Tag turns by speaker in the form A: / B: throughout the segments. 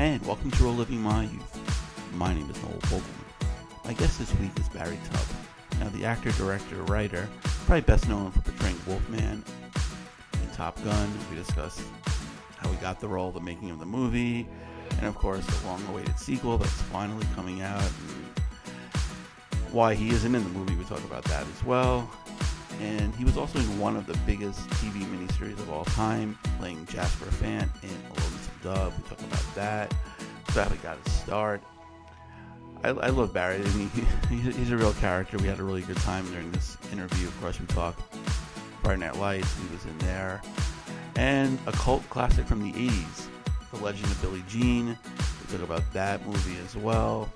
A: and welcome to Reliving My Youth. My name is Noel Bolton. My guest this week is Barry Tubb. Now, the actor, director, writer, probably best known for portraying Wolfman in Top Gun. We discussed how he got the role, the making of the movie, and of course, the long awaited sequel that's finally coming out, why he isn't in the movie. We talk about that as well. And he was also in one of the biggest TV miniseries of all time, playing Jasper Fant in Dove. We talk about that. So he got his start. I, I love Barry. I mean, he, he's a real character. We had a really good time during this interview. Of course, we talked Friday Night Lights. He was in there. And a cult classic from the 80s, The Legend of Billie Jean. We talk about that movie as well.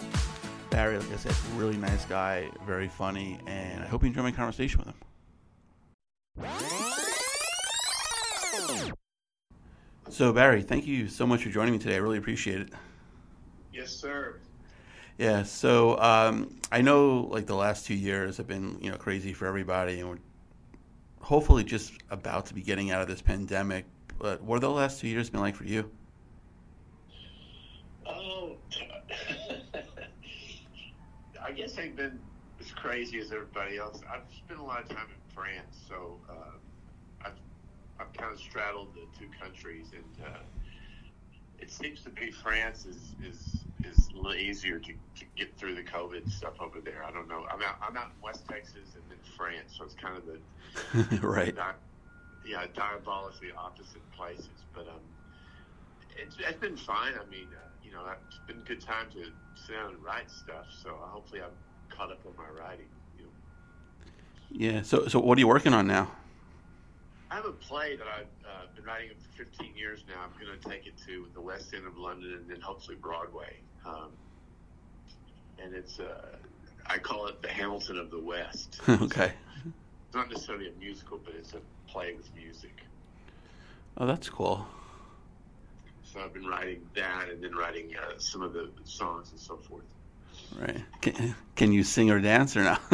A: Barry, like I said, really nice guy, very funny, and I hope you enjoy my conversation with him. So, Barry, thank you so much for joining me today. I really appreciate it.
B: Yes, sir.
A: Yeah. So, um, I know like the last two years have been you know crazy for everybody, and we're hopefully just about to be getting out of this pandemic. But what have the last two years been like for you?
B: Oh, I guess I've been as crazy as everybody else. I've spent a lot of time in France, so uh, I've kind of straddled the two countries, and uh, it seems to be France is is is a little easier to, to get through the COVID stuff over there. I don't know. I'm out I'm out in West Texas and then France, so it's kind of the
A: right.
B: di- yeah diabolically opposite places. But um, it's it's been fine. I mean, uh, you know, it's been a good time to sit down and write stuff. So hopefully I'm caught up on my writing. You know.
A: Yeah. So, so what are you working on now?
B: I have a play that I've uh, been writing for 15 years now. I'm going to take it to the West End of London and then hopefully Broadway. Um, and it's, uh, I call it the Hamilton of the West.
A: okay.
B: It's not necessarily a musical, but it's a play with music.
A: Oh, that's cool.
B: So I've been writing that and then writing uh, some of the songs and so forth.
A: Right. Can, can you sing or dance or not?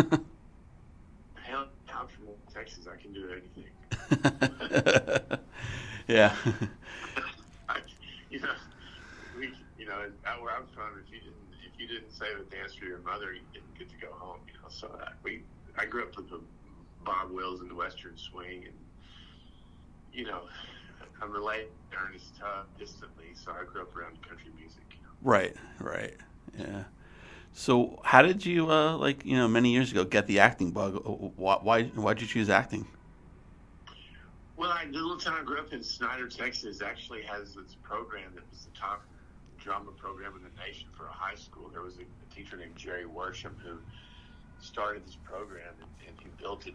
B: I'm from Texas. I can do anything.
A: yeah.
B: You know, we, you know, out where I'm from, if you didn't, if you didn't say the dance for your mother, you didn't get to go home. You know, so I, we, I grew up with the Bob Wills and the Western Swing, and you know, I'm related to Ernest Tubb distantly, so I grew up around country music. You know.
A: Right. Right. Yeah. So, how did you, uh, like, you know, many years ago, get the acting bug? Why, why, why'd you choose acting?
B: Well, I, the grew up in, Snyder, Texas, actually has this program that was the top drama program in the nation for a high school. There was a, a teacher named Jerry Worsham who started this program, and, and he built it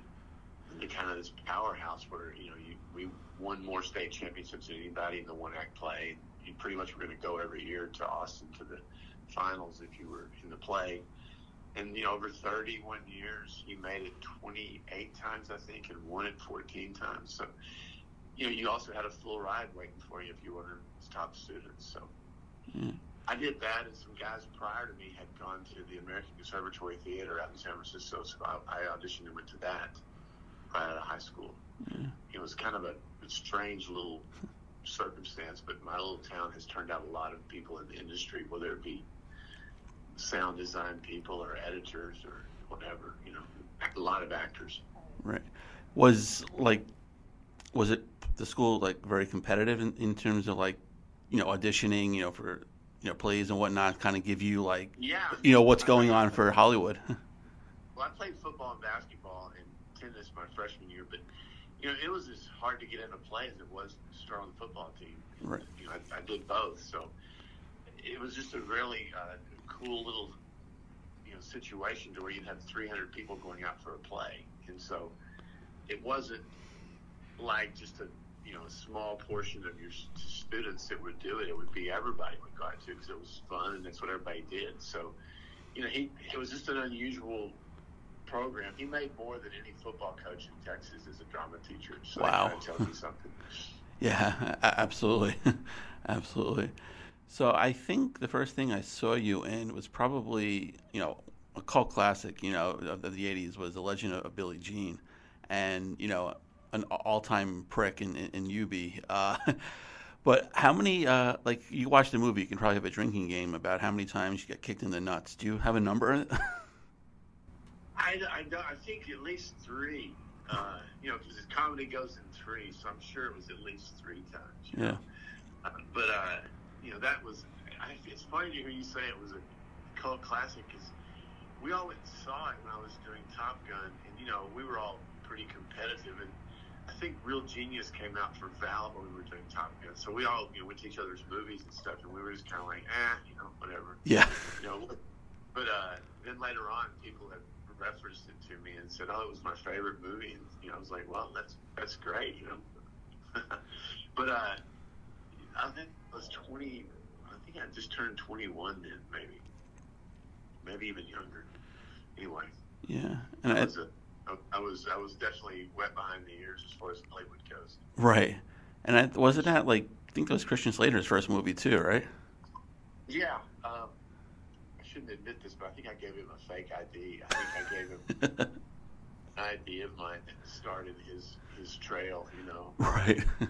B: into kind of this powerhouse where you know you, we won more state championships than anybody in the one act play. You pretty much were going to go every year to Austin to the finals if you were in the play. And you know, over 31 years, he made it 28 times, I think, and won it 14 times. So, you know, you also had a full ride waiting for you if you were his top students. So,
A: Yeah.
B: I did that, and some guys prior to me had gone to the American Conservatory Theater out in San Francisco. So I, I auditioned and went to that right out of high school.
A: Yeah.
B: It was kind of a, a strange little circumstance, but my little town has turned out a lot of people in the industry, whether it be sound design people or editors or whatever, you know, a lot of actors.
A: Right. Was, like, was it the school, like, very competitive in, in terms of, like, you know, auditioning, you know, for, you know, plays and whatnot, kind of give you, like,
B: Yeah.
A: you know, what's going on for Hollywood?
B: Well, I played football and basketball and tennis my freshman year, but you know, it was as hard to get into play as it was to start on the football team.
A: Right.
B: You know, I, I did both, so it was just a really uh, cool little you know situation to where you'd have 300 people going out for a play, and so it wasn't like just a you know a small portion of your students that would do it. It would be everybody would go out to because it was fun and that's what everybody did. So you know, he it was just an unusual program. He made more than any football coach in Texas as a drama teacher. So
A: Wow.
B: that tells you something.
A: Yeah, absolutely, absolutely. So I think the first thing I saw you in was probably you know a cult classic, you know, of the '80s was The Legend of Billie Jean, and you know an all-time prick in in, in Hubie. Uh, But how many, uh, like, you watch the movie, you can probably have a drinking game about how many times you get kicked in the nuts. Do you have a number?
B: I, I, I think at least three. Uh, you know, because comedy goes in three, so I'm sure it was at least three times.
A: yeah.
B: know. Uh, but uh, you know, that was. I, it's funny to hear you say it was a cult classic because we all went and saw it when I was doing Top Gun, and you know, we were all pretty competitive. And I think Real Genius came out for Val when we were doing Top Gun, so we all you know went to each other's movies and stuff, and we were just kind of like, eh, you know, whatever.
A: Yeah.
B: You know, but uh, then later on, people have referenced it to me and said, "Oh, it was my favorite movie." And you know, I was like, "Well, that's that's great," you know. but uh, I think I was twenty. I think I just turned twenty-one then, maybe, maybe even younger. Anyway,
A: Yeah. And
B: I
A: I,
B: was a, I was I was definitely wet behind the ears as far as Hollywood goes.
A: right. And I, wasn't that, like, I think that was Christian Slater's first movie, too, right?
B: Yeah. Um, I shouldn't admit this, but I think I gave him a fake ID. I think I gave him an ID of mine that started his his trail, you know.
A: right.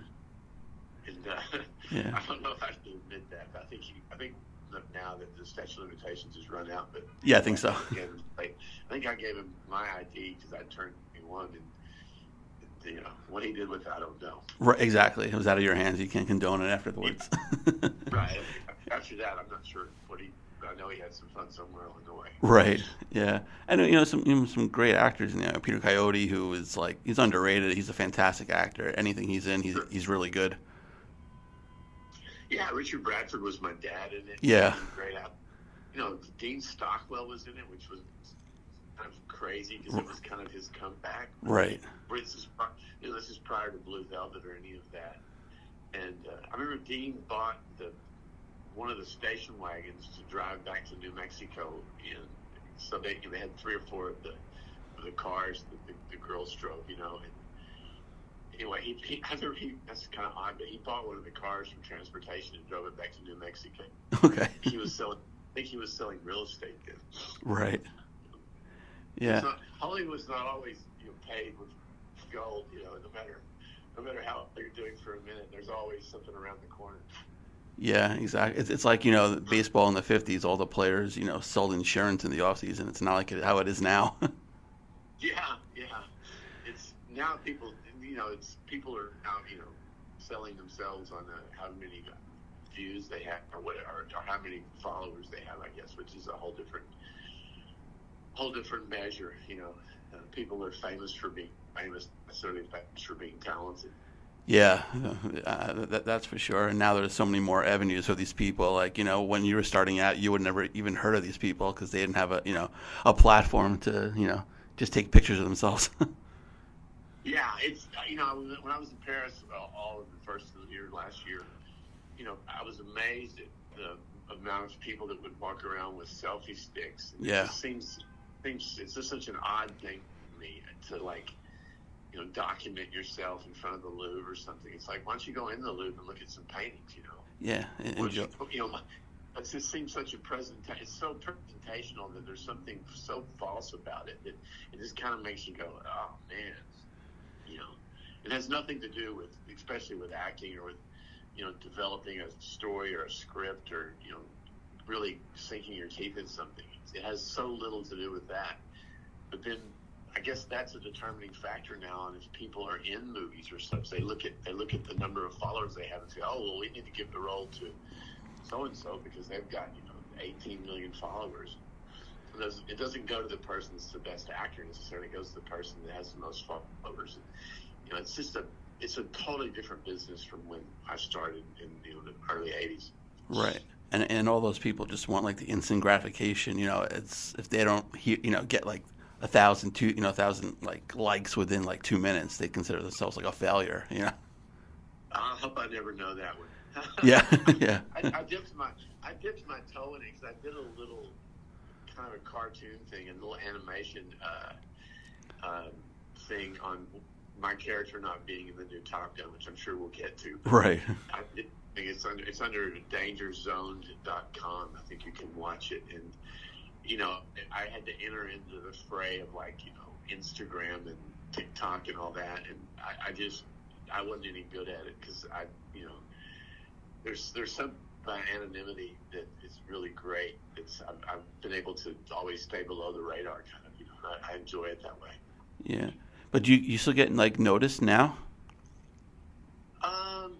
B: And uh,
A: Yeah.
B: I don't know if I should admit that. I think he, I think now that the statute of limitations has run out, but
A: Yeah, I think so.
B: Again, like, I think I gave him my ID because I turned 21, and you know what he did with it, I don't know.
A: Right, exactly. It was out of your hands. You can't condone it afterwards.
B: Right. After that, I'm not sure what he. I know he had some fun somewhere along the way.
A: Right. Yeah. And you know some you know, some great actors. You know Peter Coyote, who is like he's underrated. He's a fantastic actor. Anything he's in, he's he's really good.
B: Yeah, Richard Bradford was my dad in it.
A: Yeah.
B: Great out. You know, Dean Stockwell was in it, which was kind of crazy because it was kind of his comeback.
A: Right.
B: This is, you know, this is prior to Blue Velvet or any of that. And uh, I remember Dean bought the one of the station wagons to drive back to New Mexico in. So they they had three or four of the of the cars that the, the girls drove, you know. And anyway, he, he I remember he that's kind of odd, but he bought one of the cars from transportation and drove it back to New Mexico.
A: Okay.
B: He was selling. I think he was selling real estate then.
A: Right. Yeah.
B: not, Hollywood's not always you know paid with gold. You know, no matter no matter how you're doing for a minute, there's always something around the corner.
A: Yeah. Exactly. It's, it's like you know baseball in the '50s. All the players you know sold insurance in the off season. It's not like it, how it is now.
B: Yeah, yeah. It's now people. You know, it's people are now you know selling themselves on uh, how many views they have or what or, or how many followers they have. I guess, which is a whole different whole different measure. You know, uh, people are famous for being famous, necessarily famous for being talented.
A: Yeah, uh, that, that's for sure. And now there's so many more avenues for these people. Like you know, when you were starting out, you would never even heard of these people because they didn't have a you know a platform to you know just take pictures of themselves.
B: Yeah, it's you know when I was in Paris all of the first of the year last year, you know I was amazed at the amount of people that would walk around with selfie sticks. It
A: Yeah.
B: just seems seems it's just such an odd thing to me to like you know document yourself in front of the Louvre or something. It's like why don't you go in the Louvre and look at some paintings? You know,
A: yeah, and,
B: Why
A: and
B: don't
A: jo-
B: you, you know. It just seems such a presentation. It's so presentational that there's something so false about it that it just kind of makes you go, "Oh man," you know. It has nothing to do with, especially with acting or with, you know, developing a story or a script or you know, really sinking your teeth in something. It has so little to do with that. But then, I guess that's a determining factor now on if people are in movies or such. They look at they look at the number of followers they have and say, "Oh, well, we need to give the role to so and so because they've got you know 18 million followers." It doesn't, it doesn't go to the person that's the best actor necessarily. It goes to the person that has the most followers. You know, it's just a it's a totally different business from when I started in you know, the early 80s.
A: right. And and all those people just want like the instant gratification. You know, it's if they don't hear, you know get like a thousand two you know a thousand like likes within like two minutes, they consider themselves like a failure. You know.
B: I hope I never know that one.
A: Yeah. yeah.
B: I, I dipped my I dipped my toe in it because I did a little kind of a cartoon thing, a little animation uh, um, thing on my character not being in the new Top Gun, which I'm sure we'll get to.
A: Right.
B: I think it's under it's under dangerzone.com. I think you can watch it, and you know I had to enter into the fray of like you know Instagram and TikTok and all that, and I, I just I wasn't any good at it because I you know there's there's some anonymity that is really great. It's I've, I've been able to always stay below the radar, kind of. You know, I, I enjoy it that way.
A: Yeah, but you you still getting like noticed now?
B: Um,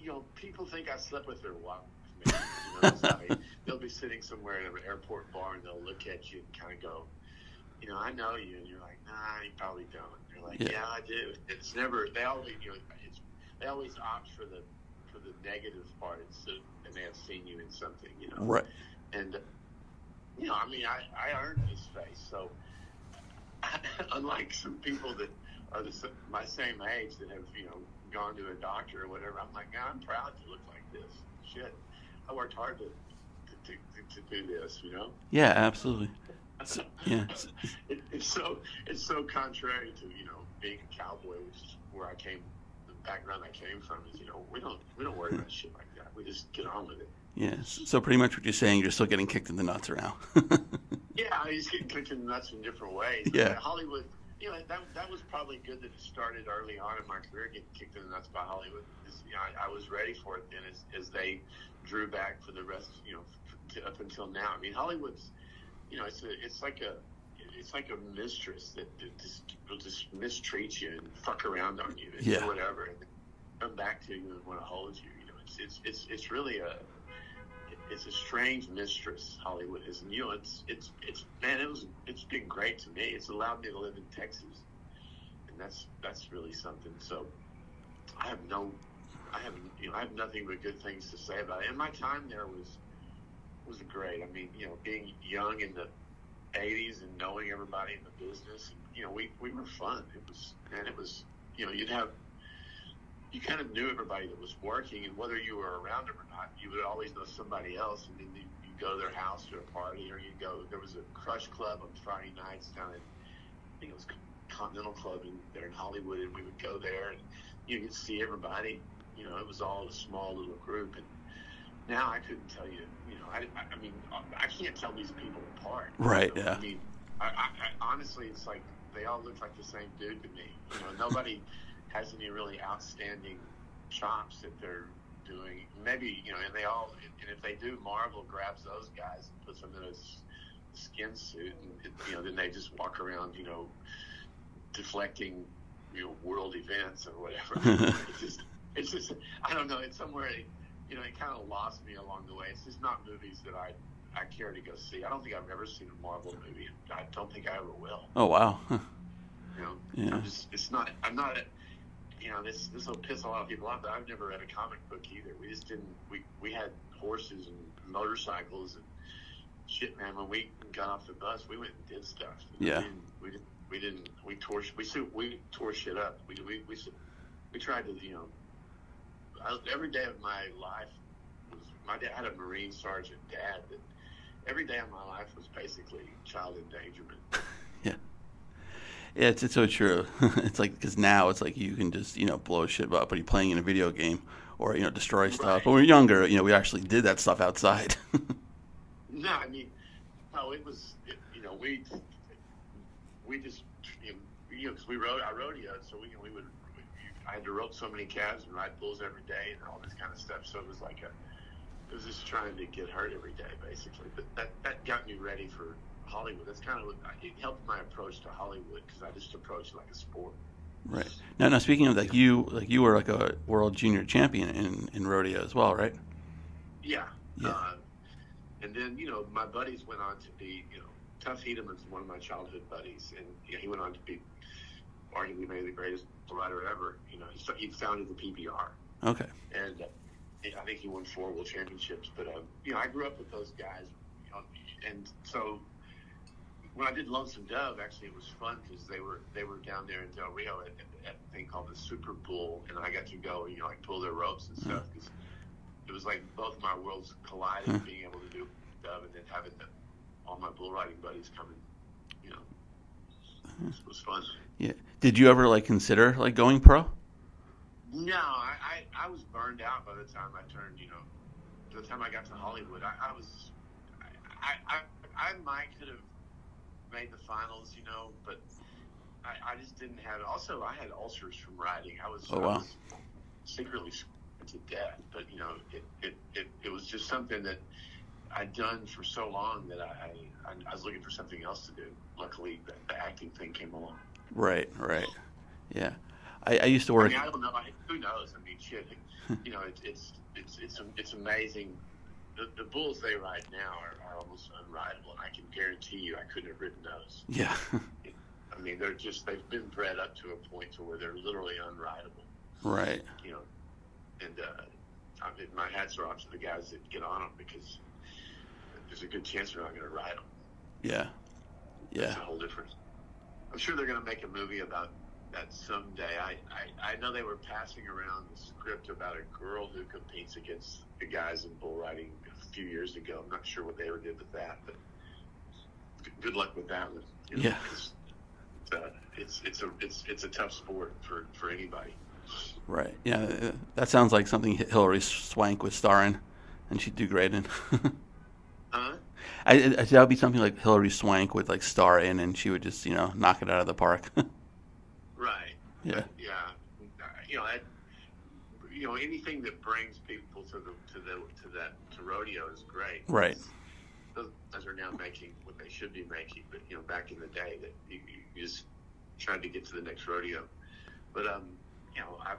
B: you know, people think I slept with their wife. You know, like, they'll be sitting somewhere in an airport bar and they'll look at you and kind of go, you know, I know you, and you're like, nah, you probably don't. And you're like, yeah. yeah, I do. It's never. They always, you know, it's they always opt for the for the negative part. It's they have seen you in something, you know.
A: Right.
B: And you know, I mean, I I earned this face, so unlike some people that are the, my same age that have you know gone to a doctor or whatever, I'm like, I'm proud to look like this. Shit, I worked hard to to, to, to do this, you know.
A: Yeah, absolutely. So, yeah.
B: It, it's so it's so contrary to you know being a cowboy, which is where I came. Background I came from is you know we don't we don't worry about shit like that. We just get on with it.
A: Yeah. So pretty much what you're saying, you're still getting kicked in the nuts around.
B: yeah, he's getting kicked in the nuts in different ways.
A: Yeah.
B: Hollywood. You know that that was probably good that it started early on in my career, getting kicked in the nuts by Hollywood. You know, I, I was ready for it then, as, as they drew back for the rest. You know, to, up until now. I mean, Hollywood's you know, it's a, it's like a, it's like a mistress that, that just will just mistreat you and fuck around on you and
A: yeah.
B: do whatever, and come back to you and want to hold you. You know, it's it's it's it's really a, it's a strange mistress Hollywood is, and you know, it's it's it's man, it was it's been great to me. It's allowed me to live in Texas, and that's that's really something. So, I have no, I have you know, I have nothing but good things to say about it. And my time there was was great. I mean, you know, being young in the '80s and knowing everybody in the business, and, you know, we we were fun. It was, and it was, you know, you'd have, you kind of knew everybody that was working, and whether you were around them or not, you would always know somebody else, and then you, you go to their house to a party, or you go. There was a Crush Club on Friday nights down at, I think it was Continental Club in there in Hollywood, and we would go there, and you could see everybody. You know, it was all a small little group, and now I couldn't tell you. You know, I, I, mean, uh, I can't tell these people apart.
A: Right.
B: You
A: know? Yeah.
B: I mean, I, I, honestly, it's like they all look like the same dude to me. You know, nobody has any really outstanding chops that they're doing. Maybe you know, and they all, and if they do, Marvel grabs those guys and puts them in a skin suit, and you know, then they just walk around, you know, deflecting, you know, world events or whatever. it's just, it's just, I don't know. It's somewhere you know, it kind of lost me along the way. It's just not movies that I I care to go see. I don't think I've ever seen a Marvel movie. I don't think I ever will.
A: Oh wow.
B: You know,
A: yeah.
B: I'm just it's not. I'm not. A, you know, this this will piss a lot of people off, but I've never read a comic book either. We just didn't. We we had horses and motorcycles and shit, man. When we got off the bus, we went and did stuff.
A: Yeah.
B: We didn't. We didn't. We, didn't, we tore. We we tore shit up. We we we, we tried to you know I, every day of my life was my dad had a Marine sergeant dad that every day of my life was basically child endangerment.
A: Yeah. Yeah, it's, it's so true. it's like because now it's like you can just you know blow shit up, but you're playing in a video game or you know destroy stuff. Right. When we were younger, you know, we actually did that stuff outside.
B: no, I mean, no, it was it, you know we we just you know, cause we rode I rodeoed, so we we would I had to rope so many calves and ride bulls every day and all this kind of stuff. So it was like a, it was just trying to get hurt every day, basically. But that that got me ready for Hollywood. That's kind of what it helped my approach to Hollywood because I just approached it like a sport.
A: Right now, now speaking of like you, like you were like a world junior champion in in rodeo as well, right?
B: Yeah.
A: Yeah.
B: Uh, and then you know my buddies went on to be you know Tuff Hedeman's one of my childhood buddies, and you know, he went on to be arguably maybe the greatest rider ever. You know, he, he founded the PBR.
A: Okay.
B: And uh, I think he won four world championships. But uh, you know, I grew up with those guys, you know, and so when I did Lonesome Dove, actually it was fun because they were they were down there in Del Rio at, at a thing called the Super Bull, and I got to go, you know, like pull their ropes and stuff because it was like both my worlds colliding, being able to do Dove and then having the, all my bull riding buddies coming, you know, it was fun.
A: Yeah. Did you ever like consider like going pro?
B: No, I, I, I was burned out by the time I turned. You know, by the time I got to Hollywood, I, I was, I, I, I might could have made the finals. You know, but I, I just didn't have. it. Also, I had ulcers from riding. I was,
A: oh, wow.
B: I was secretly to death. But you know, it it, it, it was just something that I'd done for so long that I, I I was looking for something else to do. Luckily, the, the acting thing came along.
A: Right, right, yeah. I, I used to work.
B: I, mean, I don't know. I, who knows? I mean, shit. you know, it, it's it's it's it's amazing. The, the bulls they ride now are, are almost unrideable, and I can guarantee you, I couldn't have ridden those.
A: Yeah.
B: I mean, they're just they've been bred up to a point to where they're literally unrideable.
A: Right.
B: You know, and uh, I mean, my hats are off to the guys that get on them because there's a good chance they're not going to ride them.
A: Yeah. Yeah.
B: That's a whole difference. I'm sure they're going to make a movie about that someday. I, I, I know they were passing around the script about a girl who competes against the guys in bull riding a few years ago. I'm not sure what they ever did with that, but good luck with that one.
A: You know, yeah.
B: Uh, it's it's a it's it's a tough sport for for anybody.
A: Right. Yeah. Uh, that sounds like something Hilary Swank was starring, and she'd do great in.
B: huh?
A: I, I, that would be something like Hilary Swank would like star in, and she would just you know knock it out of the park.
B: right.
A: Yeah.
B: But, yeah. You know, you know, anything that brings people to the to the to that to rodeo is great.
A: Right.
B: Those guys are now making what they should be making, but you know, back in the day, that you, you just tried to get to the next rodeo. But um, you know, I,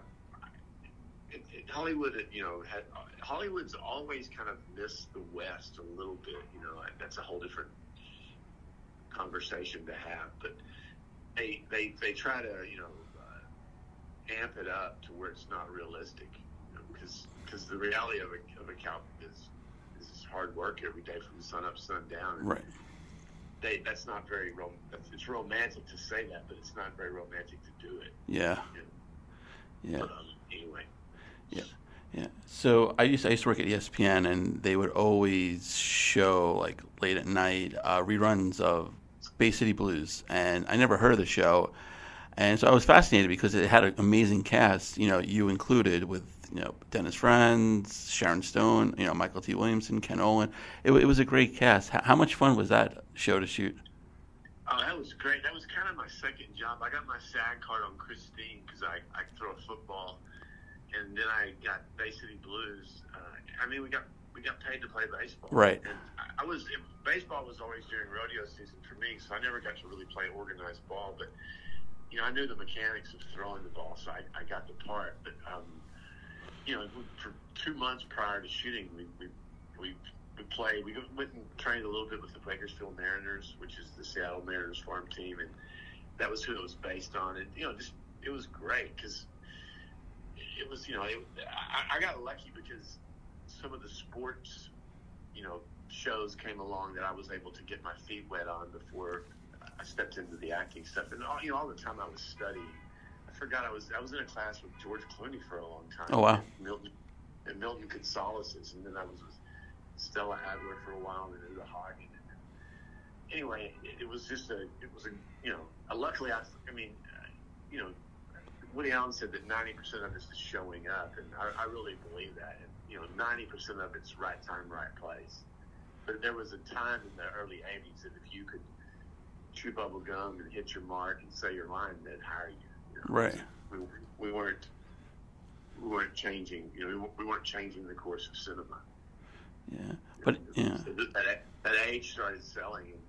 B: it, it, Hollywood, you know, had Hollywood's always kind of missed the West a little bit. You know, that's a whole different conversation to have. But they they they try to you know uh, amp it up to where it's not realistic. Because you know, because the reality of a of a cow is is hard work every day from sun up sun down.
A: And right.
B: They, that's not very rom- it's romantic to say that, but it's not very romantic to do it.
A: Yeah.
B: Yeah. But, um, anyway.
A: Yeah. Yeah. So I used I used to work at ESPN, and they would always show like late at night uh, reruns of Bay City Blues, and I never heard of the show, and so I was fascinated because it had an amazing cast. You know, you included with you know Dennis Franz, Sharon Stone, you know Mykelti Williamson, Ken Olin. It, it was a great cast. How, how much fun was that show to shoot?
B: Oh, that was great. That was kind of my second job. I got my SAG card on Christine because I, I throw a football, and then I got Bay City Blues. Uh, I mean, we got we got paid to play baseball.
A: Right.
B: And I, I was baseball was always during rodeo season for me, so I never got to really play organized ball. But you know, I knew the mechanics of throwing the ball, so I, I got the part. But um, you know, for two months prior to shooting, we we, we we played. We went and trained a little bit with the Bakersfield Mariners, which is the Seattle Mariners farm team, and that was who it was based on. And you know, just it was great because it was you know it, I, I got lucky because some of the sports you know shows came along that I was able to get my feet wet on before I stepped into the acting stuff. And all, you know, all the time I was studying. I forgot I was I was in a class with George Clooney for a long time.
A: Oh wow.
B: And Milton and Milton Katselas, and then I was with Stella Adler for a while, and Uta Hagen. Anyway, it, it, was just a, it was a, you know, luckily I, I mean, uh, you know, Woody Allen said that 90% of this is showing up, and I, I really believe that. And, you know, 90% of it's right time, right place. But there was a time in the early 80s that if you could chew bubble gum and hit your mark and say your line, they'd hire you. you know?
A: Right.
B: We, we weren't we weren't changing. You know, we weren't changing the course of cinema.
A: Yeah, but yeah,
B: that, that age started selling, and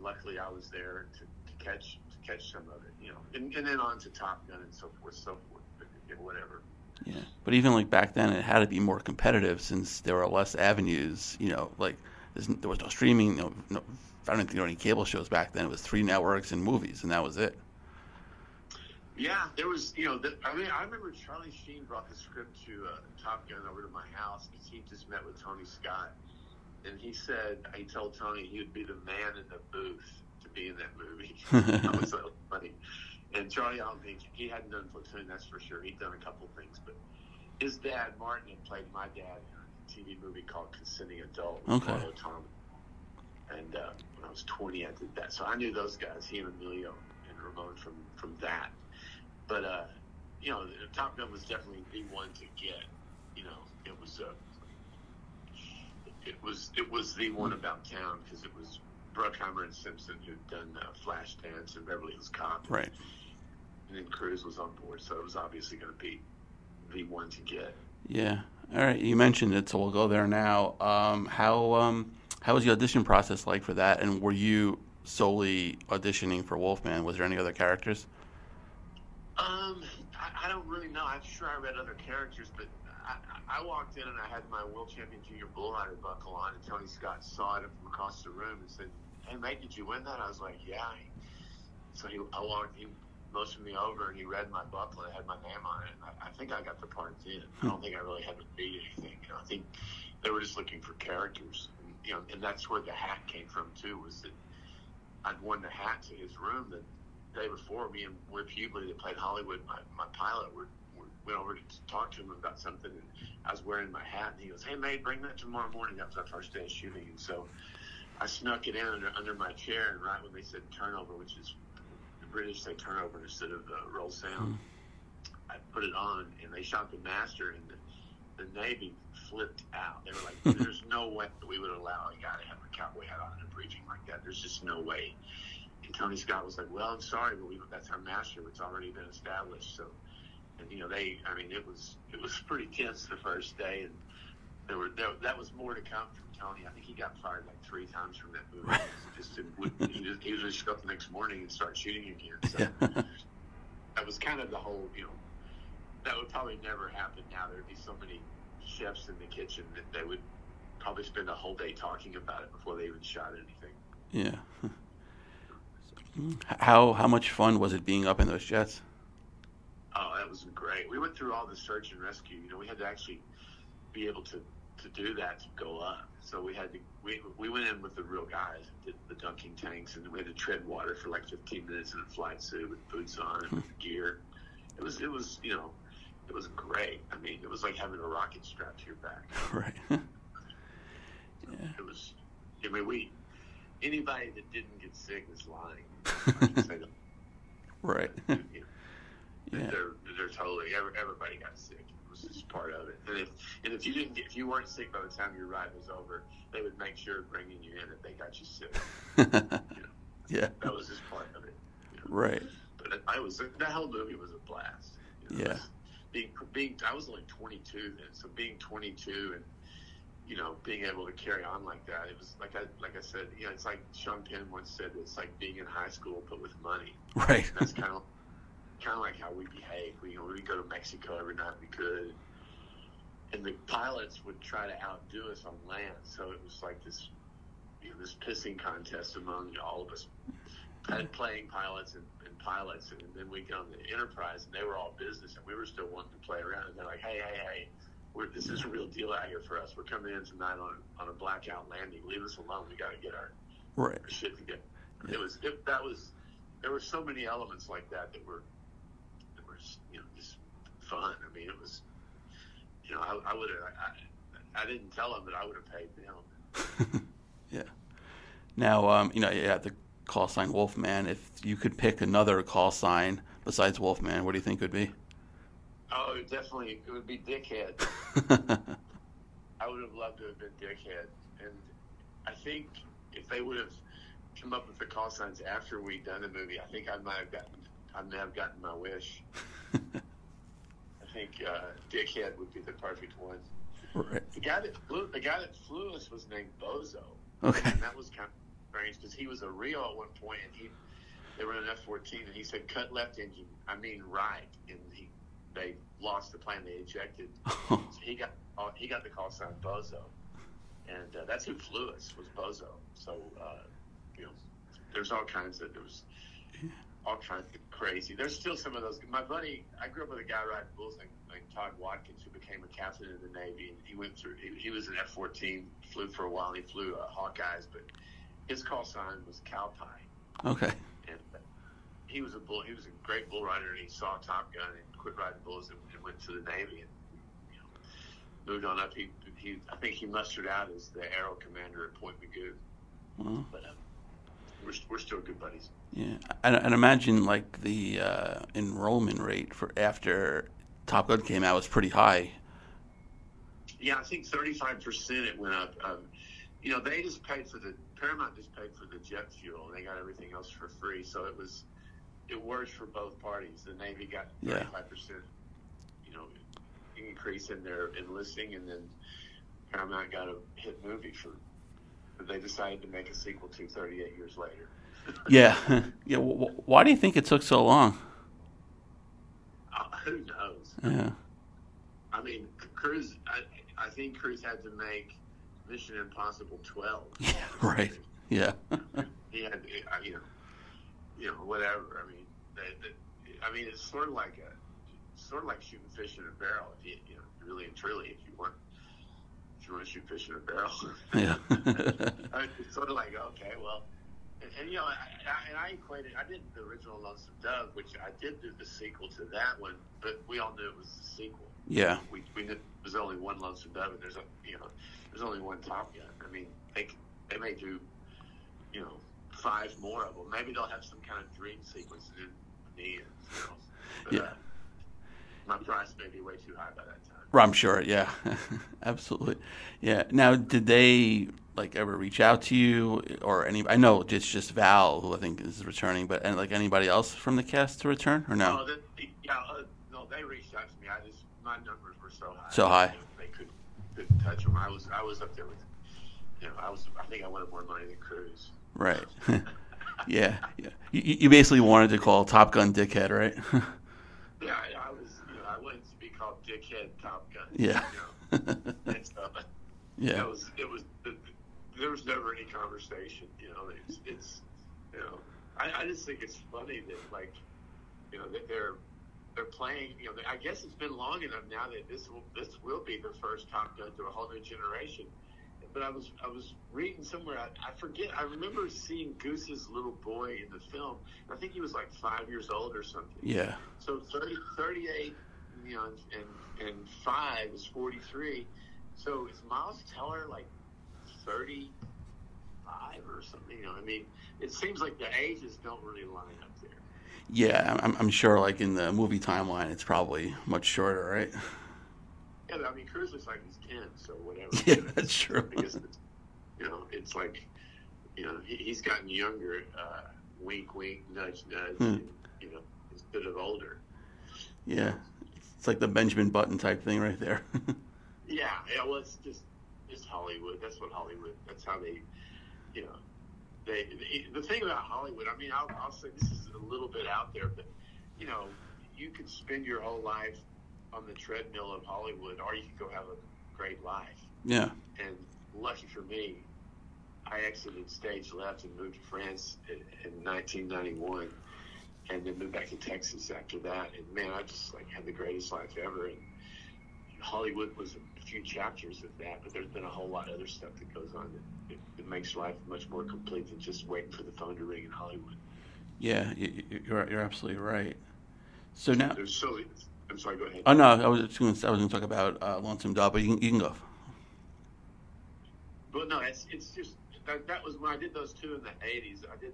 B: luckily I was there to, to catch catch some of it. You know, and, and then on to Top Gun and so forth, so forth. But, you know, whatever.
A: Yeah, but even like back then, it had to be more competitive since there were less avenues. You know, like there was no streaming. No, no, I don't think there were any cable shows back then. It was three networks and movies, and that was it.
B: Yeah, there was, you know, the, I mean, I remember Charlie Sheen brought the script to uh, Top Gun over to my house because he just met with Tony Scott, and he said he told Tony he would be the man in the booth be in that movie. that was so funny. And Charlie, I don't think he hadn't done Platoon, that's for sure. He'd done a couple things, but his dad Martin had played my dad in a TV movie called Consenting Adult.
A: Okay.
B: Tom. And uh, when I was 20, I did that, so I knew those guys, he and Emilio and Ramon from from that. But uh, you know, Top Gun was definitely the one to get. You know, it was uh, it was it was the one about town because it was Bruckheimer and Simpson who'd done uh, Flashdance and Beverly Hills Cop.
A: Right.
B: And then Cruise was on board, so it was obviously going to be the one to get.
A: Yeah. All right. You mentioned it, so we'll go there now. Um, how um, how was the audition process like for that? And were you solely auditioning for Wolfman? Was there any other characters?
B: Um, I, I don't really know. I'm sure I read other characters, but I, I walked in and I had my world champion junior bull rider buckle on, and Tony Scott saw it from across the room and said, "Hey, mate, did you win that?" I was like, "Yeah." So he, I walked, he motioned me over, and he read my buckle and it had my name on it. And I, I think I got the part then. I hmm. don't think I really had to read anything. You know, I think they were just looking for characters. And, you know, and that's where the hat came from too. Was that I'd won the hat to his room the day before. Me and Whip Hubley, that played Hollywood, my, my pilot, were went over to talk to him about something, and I was wearing my hat, and he goes, "Hey, mate, bring that tomorrow morning." That was our first day of shooting, and so I snuck it in under, under my chair, and right when they said turnover, which is the British say turnover instead of uh, roll sound, I put it on, and they shot the master, and the, the Navy flipped out. They were like, "There's no way that we would allow a guy to have a cowboy hat on in a briefing like that. There's just no way." And Tony Scott was like, "Well, I'm sorry, but we, that's our master. It's already been established." So, and you know, they, I mean, it was it was pretty tense the first day, and there were there, that was more to come from Tony. I think he got fired like three times from that movie. just he just he was just up the next morning and start shooting again. So that was kind of the whole, you know, that would probably never happen now. There'd be so many chefs in the kitchen that they would probably spend a whole day talking about it before they even shot anything.
A: Yeah. How how much fun was it being up in those jets?
B: Oh, that was great. We went through all the search and rescue. You know, we had to actually be able to, to do that to go up. So we had to we, we went in with the real guys, did the dunking tanks, and we had to tread water for like 15 minutes in a flight suit with boots on and with hmm. gear. It was it was you know it was great. I mean, it was like having a rocket strapped to your back.
A: Right.
B: yeah. It was. I mean, we anybody that didn't get sick is lying.
A: right.
B: You know, yeah. They're they're totally everybody got sick. It was just part of it. And if and if you didn't get, if you weren't sick by the time your ride was over, they would make sure bringing you in if they got you sick. you know,
A: yeah.
B: That was just part of it.
A: You know? Right.
B: But I was that whole movie was a blast.
A: You know, yeah.
B: Being being I was only 22 then, so being 22 and you know, being able to carry on like that. It was like I like I said, you know, it's like Sean Penn once said, it's like being in high school but with money.
A: Right.
B: And that's kind of kind of like how we behave. We we go to Mexico every night we could, and the pilots would try to outdo us on land. So it was like this, you know, this pissing contest among all of us, playing pilots and, and pilots. And then we get on the Enterprise, and they were all business, and we were still wanting to play around. And they're like, hey, hey, hey we're, this is a real deal out here for us. We're coming in tonight on on a blackout landing. Leave us alone. We got to get our,
A: right.
B: our shit together. Yeah. It was it, that was there were so many elements like that that were were you know just fun. I mean, it was you know I, I would have I, I didn't tell them that I would have paid them.
A: yeah. Now um, you know have the call sign Wolfman. If you could pick another call sign besides Wolfman, what do you think it would be?
B: Oh, definitely, it would be Dickhead. I would have loved to have been Dickhead, and I think if they would have come up with the call signs after we'd done the movie, I think I might have gotten, I might have gotten my wish. I think uh, Dickhead would be the perfect one.
A: Right.
B: The guy that flew, the guy that flew us was named Bozo.
A: Okay.
B: And that was kind of strange because he was a RIO at one point, and he they were in an F fourteen, and he said, "Cut left engine." I mean, right, and he they lost the plane. They ejected. so he got uh, he got the call sign Bozo, and uh, that's who flew us was Bozo. So uh, you know, there's all kinds of there was all kinds of crazy. There's still some of those. My buddy, I grew up with a guy riding bulls named, named Todd Watkins, who became a captain in the Navy, and he went through. He, he was an F-14, flew for a while. He flew uh, Hawkeyes, but his call sign was Cowpie.
A: Okay.
B: And uh, he was a bull. He was a great bull rider, and he saw Top Gun and quit riding bulls and, and went to the Navy and you know, moved on up. He, he, I think he mustered out as the Arrow Commander at Point Mugu.
A: Well,
B: But um, we're, we're still good buddies.
A: yeah, and, and imagine like the uh, enrollment rate for after Top Gun came out was pretty high.
B: Yeah, I think 35% it went up. Um, you know, they just paid for the Paramount just paid for the jet fuel, and they got everything else for free. So it was it worked for both parties. The Navy got
A: Yeah.
B: 35%, you know, increase in their enlisting, and then Paramount got a hit movie for. That They decided to make a sequel to 38 years later.
A: Yeah, yeah. W- why do you think it took so long?
B: Uh, who knows?
A: Yeah,
B: I mean, Cruise. I, I think Cruise had to make Mission Impossible 12.
A: yeah, right. Yeah,
B: He had, uh, you know, you know, whatever. I mean, they, they, I mean, it's sort of like a, sort of like shooting fish in a barrel. If you, you know, really and truly, if you want, you want to shoot fish in a barrel.
A: yeah,
B: I it's sort of like okay, well, and, and you know, I, I, and I equated. I did the original Lonesome Dove, which I did do the sequel to that one, but we all knew it was the sequel.
A: yeah,
B: We we knew there's only one Lonesome Dove, and there's a you know, there's only one Top Gun. I mean, they they may do, you know, five more of them. Maybe they'll have some kind of dream sequence in the end. You know? But,
A: Yeah.
B: Uh, my price may be way too high by that time.
A: I'm sure. Yeah, absolutely. Yeah. Now, did they like ever reach out to you or any? I know it's just Val who I think is returning, but and like anybody else from the cast to return or no?
B: Oh, they, yeah, uh, no, they reached out to me. I just my numbers were so high.
A: So high.
B: They couldn't couldn't touch them. I was I was up there with, you know, I was I think I wanted more money than Cruise.
A: Right. yeah. Yeah. You, you basically wanted to call Top Gun dickhead, right?
B: Yeah, I, I was you know I wanted to be called Dickhead Top Gun.
A: Yeah.
B: You know, and
A: yeah.
B: it was it was there was never any conversation. You know, it's it's you know I, I just think it's funny that like you know that they're they're playing. You know, I guess it's been long enough now that this will this will be the first Top Gun to a whole new generation. But I was I was reading somewhere I, I forget I remember seeing Goose's little boy in the film. I think he was like five years old or something.
A: Yeah.
B: So 30, 38, you know, and and five is forty three. So is Miles Teller like thirty five or something? You know, I mean, it seems like the ages don't really line up there.
A: Yeah. I'm, I'm sure, like in the movie timeline, it's probably much shorter, right?
B: Yeah, but, I mean, Cruise looks like he's ten, so whatever.
A: Yeah,
B: You know,
A: that's true.
B: I guess it's, you know, it's like, you know, he, he's gotten younger. Uh, wink, wink, nudge, nudge.
A: Hmm.
B: And, you know, instead of older.
A: Yeah. It's like the Benjamin Button type thing right there.
B: Yeah, yeah. Well, it's just it's Hollywood. That's what Hollywood. That's how they, you know, they. The, the thing about Hollywood. I mean, I'll, I'll say this is a little bit out there, but you know, you could spend your whole life on the treadmill of Hollywood, or you could go have a great life.
A: yeah.
B: And lucky for me, I exited stage left and moved to France in, in 1991, and then moved back to Texas after that. And man, I just like had the greatest life ever. And Hollywood was a few chapters of that, but there's been a whole lot of other stuff that goes on that it, it makes life much more complete than just waiting for the phone to ring in Hollywood.
A: Yeah. You, you- you're, you're absolutely right. So now,
B: There's so I'm sorry, go ahead.
A: oh no, I was just going to, I was going to talk about uh, Lonesome Dove, but you can, you can go.
B: But no, it's it's just that, that was when I did those two in the '80s. I did.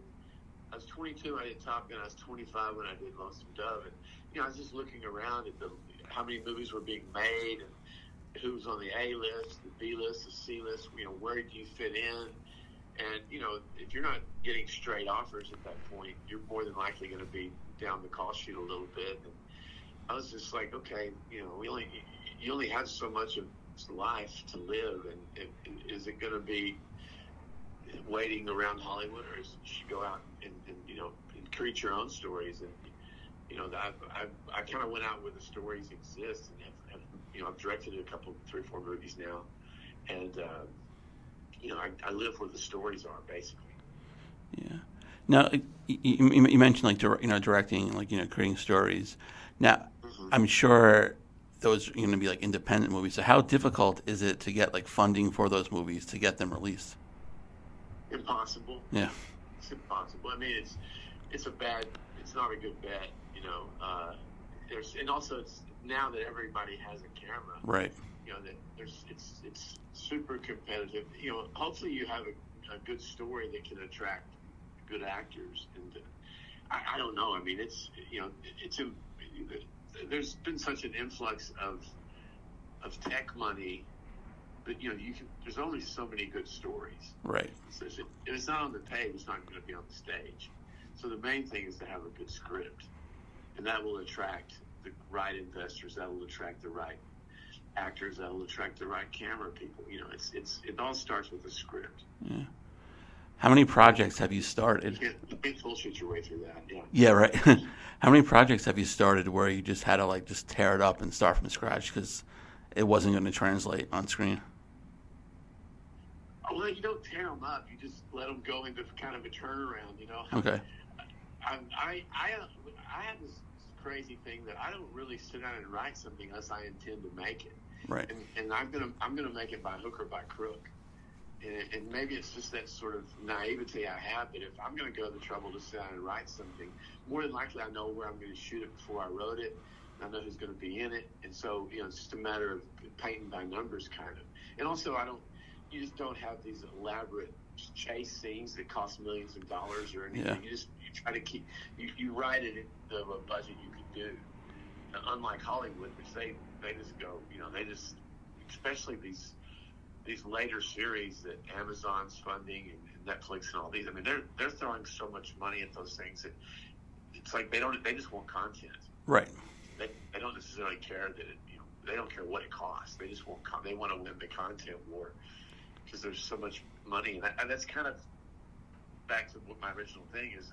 B: I was 22 when I did Top Gun. I was 25 when I did Lonesome Dove, and you know I was just looking around at the how many movies were being made and who was on the A list, the B list, the C list. You know where do you fit in? And you know if you're not getting straight offers at that point, you're more than likely going to be down the call sheet a little bit. And I was just like, okay, you know, we only you only have so much of life to live, and it, is it going to be waiting around Hollywood, or is you should go out and, and you know and create your own stories? And you know, I I, I kind of went out where the stories exist, and have, have you know I've directed a couple, three, four movies now, and uh, you know I, I live where the stories are basically.
A: Yeah. Now, you, you mentioned like you know directing, like you know creating stories. Now,
B: Mhm.
A: I'm sure those are going to be like independent movies. So, how difficult is it to get like funding for those movies to get them released?
B: Impossible.
A: Yeah.
B: It's impossible. I mean, it's it's a bad. It's not a good bet. You know, uh, there's and also it's now that everybody has a camera.
A: Right.
B: you know that there's it's it's super competitive. You know, hopefully you have a, a good story that can attract good actors. And uh, I, I don't know. I mean, it's you know, it's a, there's been such an influx of of tech money, but you know, you can, there's only so many good stories.
A: Right.
B: So if, it's not on the page, it's not going to be on the stage. So the main thing is to have a good script, and that will attract the right investors. That will attract the right actors that'll attract the right camera people. You know, it's it's it all starts with a script.
A: Yeah. How many projects have you started?
B: You can't, you can't bullshit your way through that. Yeah.
A: Yeah, right. How many projects have you started where you just had to like just tear it up and start from scratch because it wasn't going to translate on screen?
B: Well, you don't tear them up. You just let them go into kind of a turnaround. You know.
A: Okay.
B: I I I, I had this crazy thing that I don't really sit down and write something unless I intend to make it.
A: Right.
B: And, and I'm gonna I'm gonna make it by hook or by crook. And, and maybe it's just that sort of naivety I have that if I'm going to go to the trouble to sit down and write something, more than likely I know where I'm going to shoot it before I wrote it. I know who's going to be in it, and so you know it's just a matter of painting by numbers, kind of. And also, I don't. You just don't have these elaborate chase scenes that cost millions of dollars or anything.
A: Yeah.
B: You just you try to keep you, you write it into a budget you can do. And unlike Hollywood, which they they just go, you know, they just especially these these later series that Amazon's funding and, and Netflix and all these. I mean, they're they're throwing so much money at those things that it's like they don't they just want content.
A: Right.
B: They, they don't necessarily care that it you know they don't care what it costs. They just want con- they want to win the content war because there's so much money and, and that's kind of back to what my original thing is.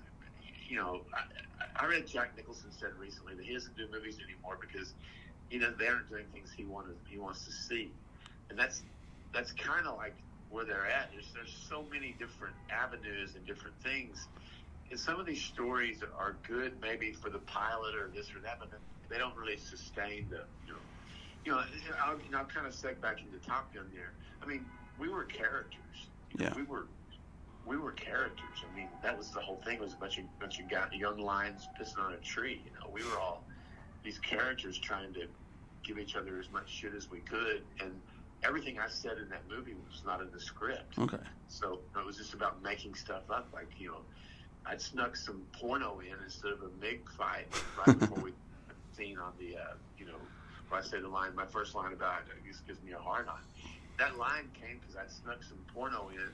B: You know, I, I read Jack Nicholson said recently that he doesn't do movies anymore because you know they aren't doing things he wanted he wants to see, and that's that's kind of like where they're at. There's there's so many different avenues and different things, and some of these stories are good maybe for the pilot or this or that, but they don't really sustain the you know. You know, I'll, I'll kind of seg back into Top Gun there. I mean, we were characters.
A: Yeah.
B: We were we were characters. I mean, that was the whole thing. Was a bunch of bunch of young lions pissing on a tree. You know, we were all these characters trying to give each other as much shit as we could, and everything I said in that movie was not in the script.
A: Okay.
B: So it was just about making stuff up. Like you know, I'd snuck some porno in instead of a MIG fight right before we scene on the uh, you know where I say the line. My first line about it just gives me a hard on. That line came because I'd snuck some porno in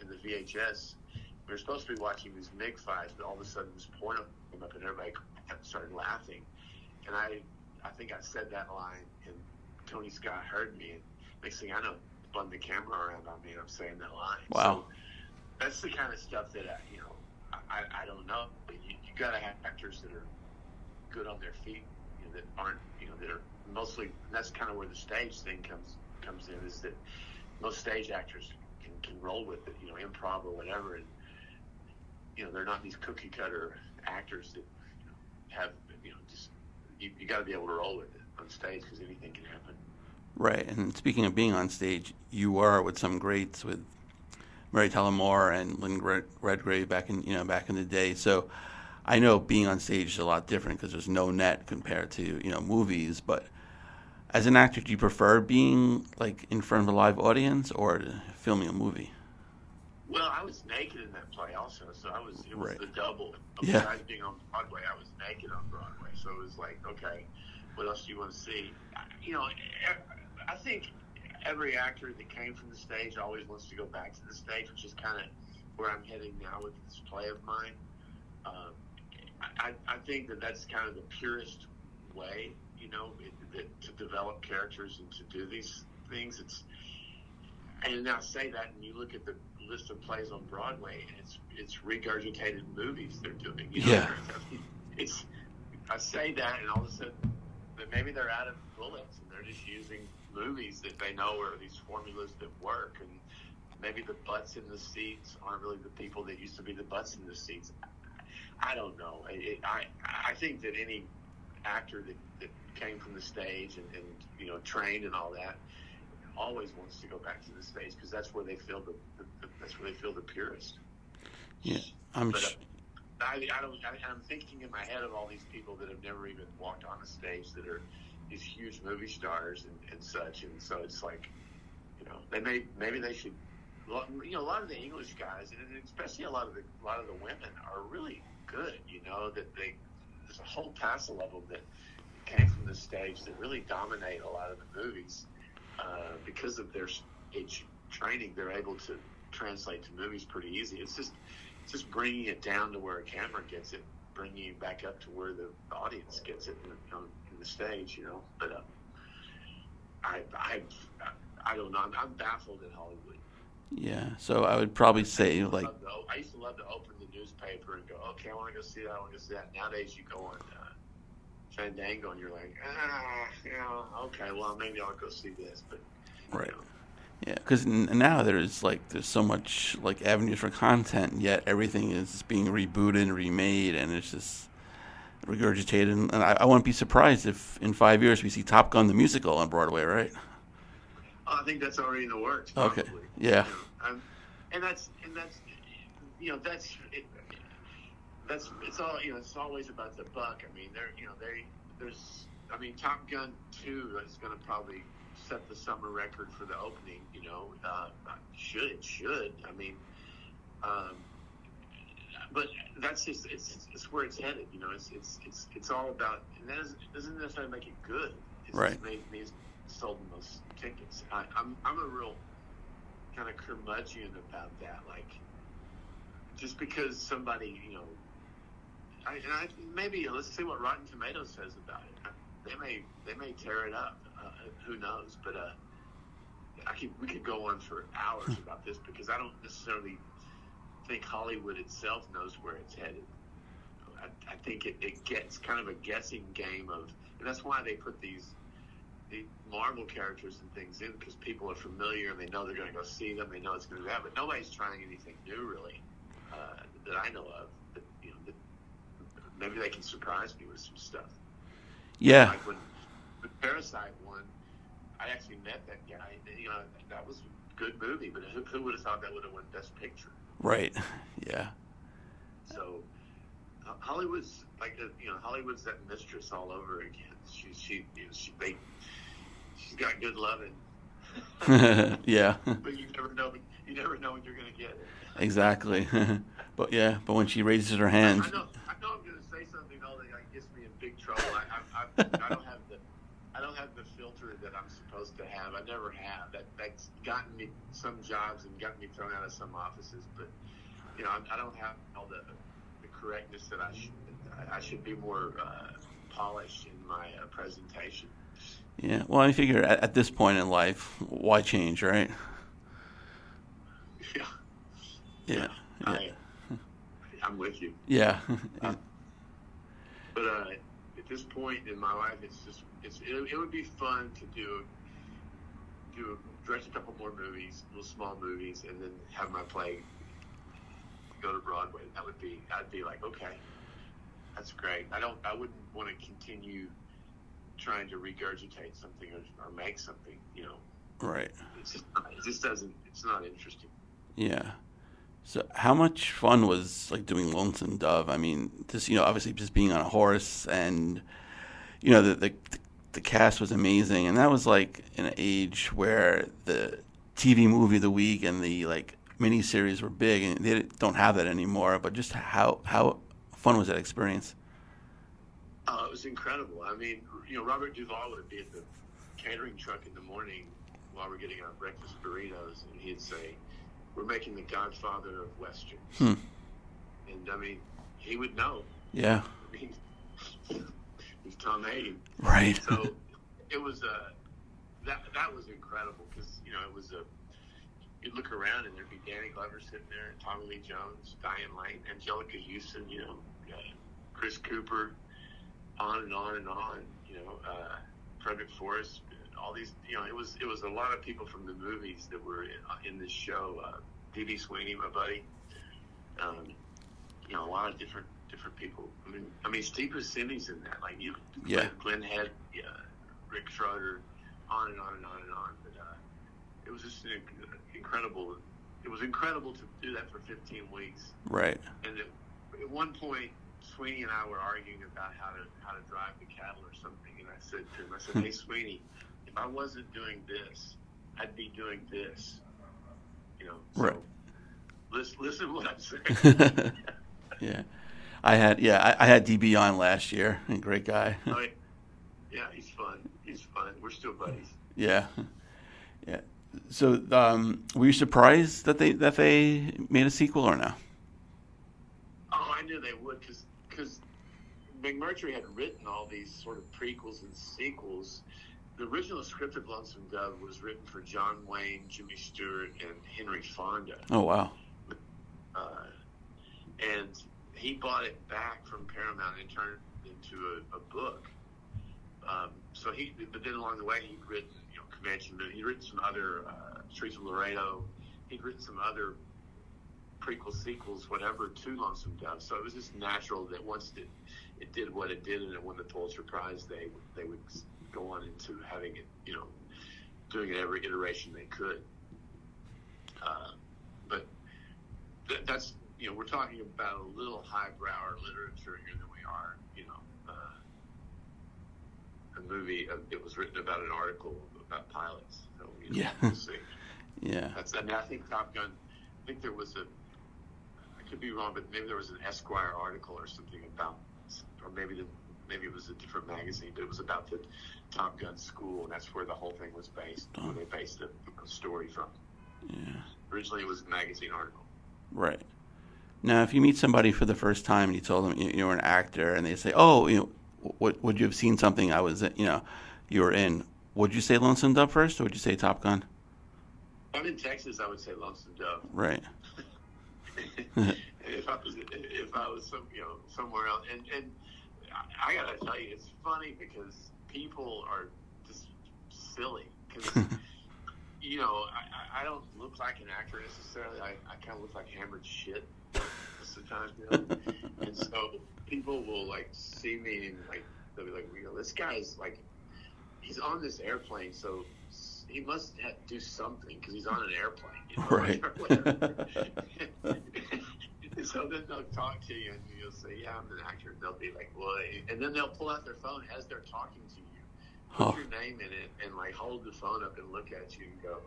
B: in the VHS. We were supposed to be watching these MIG fights, but all of a sudden this porno came up and everybody started laughing. And I, I think I said that line, and Tony Scott heard me. And next thing I know, spun the camera around on me, and I'm saying that line.
A: Wow.
B: So that's the kind of stuff that I, you know, I, I don't know. But you, you got to have actors that are good on their feet, you know, that aren't, you know, that are mostly. And that's kind of where the stage thing comes comes in. Is that most stage actors can, can roll with it, you know, improv or whatever, and you know, they're not these cookie cutter actors that you know, have, you know, just you, you got to be able to roll with it on stage because anything can happen.
A: Right. And speaking of being on stage, you were with some greats with Mary Tyler Moore and Lynn Redgrave back in you know back in the day. So I know being on stage is a lot different because there's no net compared to you know movies. But as an actor, do you prefer being like in front of a live audience or filming a movie?
B: Well, I was naked in that play also, so I was it was
A: Right.
B: the double.
A: Yeah.
B: Being on Broadway, I was naked on Broadway, so it was like, okay, what else do you want to see? I- You know, I think every actor that came from the stage always wants to go back to the stage, which is kind of where I'm heading now with this play of mine. Um, I, I think that that's kind of the purest way, you know, it, that, to develop characters and to do these things. It's and now say that, and you look at the list of plays on Broadway, and it's it's regurgitated movies they're doing. You know?
A: Yeah.
B: It's I say that, and all of a sudden, that maybe they're out of bullets, and they're just using movies that they know are these formulas that work, and maybe the butts in the seats aren't really the people that used to be the butts in the seats. I don't know. It, I I think that any actor that, that came from the stage and, and you know trained and all that always wants to go back to the stage because that's where they feel the, the, the that's where they feel the purest.
A: Yeah, I'm.
B: But, uh,
A: Sh-
B: I, I don't. I, I'm thinking in my head of all these people that have never even walked on a stage that are these huge movie stars and, and such, and so it's like, you know, they may maybe they should. You know, a lot of the English guys, and especially a lot of the a lot of the women, are really good. You know, that they there's a whole passel of them that came from the stage that really dominate a lot of the movies uh, because of their stage training. They're able to translate to movies pretty easy. It's just it's just bringing it down to where a camera gets it, bringing it back up to where the audience gets it in the, on, in the stage, you know. But uh, I, I, I don't know. I'm, I'm baffled at Hollywood.
A: Yeah, so I would probably say
B: I
A: like
B: o- I used to love to open the newspaper and go, okay, I want to go see that. I want to go see that. Nowadays, you go on uh, Fandango and you're like, ah, you know, okay, well, maybe I'll go see this, but
A: Right.
B: know,
A: yeah, because now there's like there's so much like avenues for content, yet everything is being rebooted and remade, and it's just regurgitated. And I, I wouldn't be surprised if in five years we see Top Gun the musical on Broadway, right?
B: Oh, I think that's already in the works.
A: Okay. Yeah.
B: You know, um, and that's and that's you know that's that's it's all you know it's always about the buck. I mean, they're you know they there's I mean Top Gun two is going to probably set the summer record for the opening. You know, uh, should it should I mean. Um, but that's just it's, it's where it's headed. You know, it's it's it's it's all about, and that doesn't, doesn't necessarily make it good. It's
A: Right.
B: just made me sold the most tickets. I, I'm I'm a real kind of curmudgeon about that. Like, just because somebody, you know, I, and I maybe let's see what Rotten Tomatoes says about it. They may they may tear it up. Uh, who knows? But uh, I could we could go on for hours about this because I don't necessarily think Hollywood itself knows where it's headed. I, I think it, it gets kind of a guessing game of, and that's why they put these the Marvel characters and things in because people are familiar and they know they're going to go see them. They know it's going to be that, but nobody's trying anything new really uh, that I know of. That, you know, that maybe they can surprise me with some stuff.
A: Yeah,
B: Like when, when Parasite won, I actually met that guy. You know, that was a good movie, but who, who would have thought that would have won Best Picture?
A: right. Yeah,
B: So Hollywood's like uh, you know Hollywood's that mistress all over again. She she, you know, she they she's got good loving,
A: yeah,
B: but you never know you never know when you're gonna get it.
A: exactly. but yeah, but when she raises her hand,
B: I know I'm gonna say something though that like, gets me in big trouble. I I, I, don't have the I don't have the filter that I'm supposed to have. I never have. That that's gotten me some jobs and gotten me thrown out of some offices, but you know I, I don't have all the the correctness that I should. I, I should be more uh, polished in my uh, presentation.
A: yeah. Well, I figure at, at this point in life, why change, right?
B: Yeah,
A: Yeah, yeah,
B: I, I'm with you.
A: yeah.
B: But uh, this point in my life, it's just it's it, it would be fun to do do direct a couple more movies, little small movies, and then have my play go to Broadway. That would be I'd be like, okay, that's great. I don't I wouldn't want to continue trying to regurgitate something or, or make something. You know,
A: right.
B: it's just it just doesn't it's not interesting.
A: Yeah. So how much fun was like doing Lonesome Dove? I mean, just you know, obviously just being on a horse and you know the the, the cast was amazing, and that was like an age where the TV movie of the week and the like miniseries were big, and they don't have that anymore. But just how how fun was that experience?
B: Oh, it was incredible. I mean, you know, Robert Duvall would be at the catering truck in the morning while we're getting our breakfast burritos, and he'd say, "We're making the Godfather of westerns,"
A: Hmm.
B: and I mean, he would know.
A: Yeah.
B: I mean, he's Tom Hagen,
A: Right.
B: so it was uh, that that was incredible because you know it was a. You'd look around and there'd be Danny Glover sitting there, and Tommy Lee Jones, Diane Lane, Anjelica Huston, you know, uh, Chris Cooper, on and on and on. You know, uh, Frederick Forrest, all these. You know, it was it was a lot of people from the movies that were in, in this show. Uh, D.B. Sweeney, my buddy. Um, you know, a lot of different different people. I mean, I mean, Steve Buscemi's in that. Like, you know,
A: Yeah.
B: Glenn, Glenn Head, yeah, Rick Schroder, on and on and on and on. But uh, it was just an incredible. It was incredible to do that for 15 weeks.
A: Right.
B: And at, at one point, Sweeney and I were arguing about how to how to drive the cattle or something. And I said to him, I said, "Hey, Sweeney, if I wasn't doing this, I'd be doing this." You know. So
A: Right.
B: Listen, listen to what I'm saying.
A: yeah. I had yeah I, I had DB on last year. Great guy.
B: Oh, yeah. yeah, he's fun. He's fun. We're still buddies.
A: Yeah, yeah. So, um, were you surprised that they that they made a sequel or no?
B: Oh, I knew they would because because McMurtry had written all these sort of prequels and sequels, the original script of Lonesome Dove was written for John Wayne, Jimmy Stewart, and Henry Fonda.
A: Oh wow.
B: Uh, and he bought it back from Paramount and turned it into a, a book. Um, so he, but then along the way, he'd written, you know, Convention. He'd written some other uh, Streets of Laredo. He'd written some other prequel sequels, whatever, to Lonesome Dove. So it was just natural that once it, it did what it did and it won the Pulitzer Prize, they they would go on into having it, you know, doing it every iteration they could. Uh, but th- that's you know we're talking about a little highbrow literature here than we are, you know, uh, a movie. Uh, it was written about an article about pilots. So, you know,
A: Yeah.
B: we'll see.
A: Yeah.
B: That's, I mean, I think Top Gun. I think there was a. I could be wrong, but maybe there was an Esquire article or something about, or maybe the, maybe it was a different magazine, but it was about the Top Gun school, and that's where the whole thing was based. Where they based the story from.
A: Yeah.
B: Originally, it was a magazine article.
A: Right. Now, if you meet somebody for the first time and you told them you- you're an actor, and they say, "Oh, you know, would would you have seen something I was, in- you know, you were in?" Would you say Lonesome Dove first, or would you say Top Gun?
B: I'm in Texas, I would say Lonesome Dove.
A: Right.
B: if I was if I was some you know somewhere else, and and I, gotta tell you, it's funny because people are just silly because you know I, I- I don't look like an actor necessarily. I, I kind of look like hammered shit most of the time, you know. and so people will like see me and like they'll be like, you know, this guy's like he's on this airplane, so he must have, do something because he's on an airplane, you know,
A: Right.
B: so then they'll talk to you and you'll say, "Yeah, I'm an actor." And they'll be like, "Well," and then they'll pull out their phone as they're talking to you, put
A: Oh.
B: your name in it, and like hold the phone up and look at you and go,